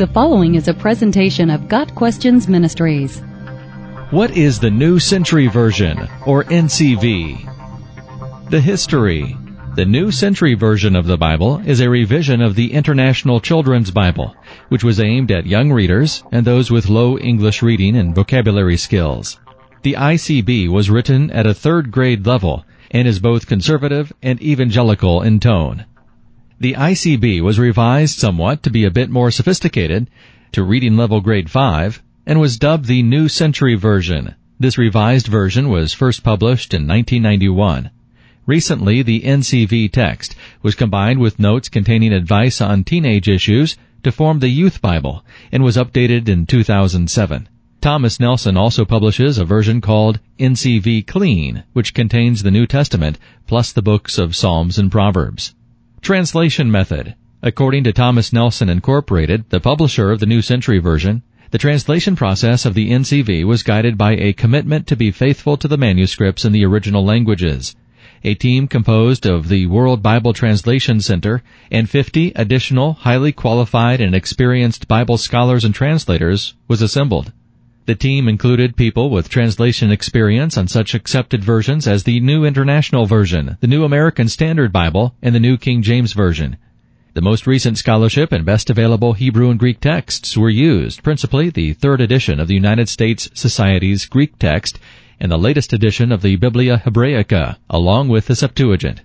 The following is a presentation of Got Questions Ministries. What is the New Century Version, or NCV? The history. The New Century Version of the Bible is a revision of the International Children's Bible, which was aimed at young readers and those with low English reading and vocabulary skills. The ICB was written at a third grade level and is both conservative and evangelical in tone. The ICB was revised somewhat to be a bit more sophisticated to reading level grade 5 and was dubbed the New Century Version. This revised version was first published in 1991. Recently, the NCV text was combined with notes containing advice on teenage issues to form the Youth Bible and was updated in 2007. Thomas Nelson also publishes a version called NCV Clean, which contains the New Testament plus the books of Psalms and Proverbs. Translation method. According to Thomas Nelson Incorporated, the publisher of the New Century Version, the translation process of the NCV was guided by a commitment to be faithful to the manuscripts in the original languages. A team composed of the World Bible Translation Center and 50 additional highly qualified and experienced Bible scholars and translators was assembled. The team included people with translation experience on such accepted versions as the New International Version, the New American Standard Bible, and the New King James Version. The most recent scholarship and best available Hebrew and Greek texts were used, principally the third edition of the United States Society's Greek text and the latest edition of the Biblia Hebraica, along with the Septuagint.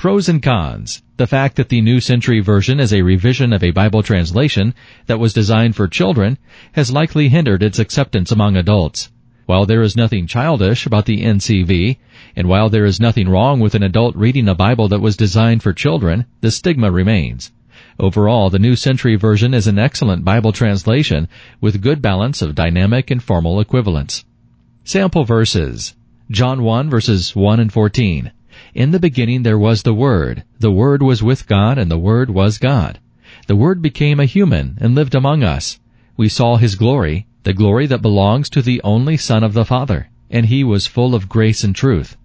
Pros and cons. The fact that the New Century Version is a revision of a Bible translation that was designed for children has likely hindered its acceptance among adults. While there is nothing childish about the NCV, and while there is nothing wrong with an adult reading a Bible that was designed for children, the stigma remains. Overall, the New Century Version is an excellent Bible translation with good balance of dynamic and formal equivalence. Sample verses. John 1 verses 1 and 14. In the beginning there was the Word. The Word was with God, and the Word was God. The Word became a human and lived among us. We saw His glory, the glory that belongs to the only Son of the Father, and He was full of grace and truth.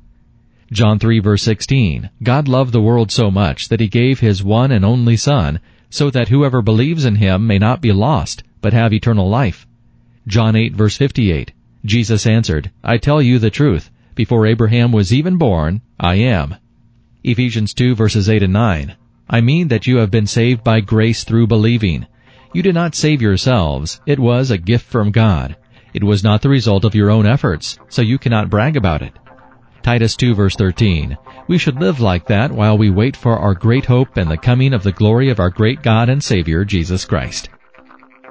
John 3 verse 16. God loved the world so much that He gave His one and only Son, so that whoever believes in Him may not be lost, but have eternal life. John 8 verse 58. Jesus answered, I tell you the truth. Before Abraham was even born, I am. Ephesians 2 verses 8 and 9. I mean that you have been saved by grace through believing. You did not save yourselves. It was a gift from God. It was not the result of your own efforts, so you cannot brag about it. Titus 2 verse 13. We should live like that while we wait for our great hope and the coming of the glory of our great God and Savior, Jesus Christ.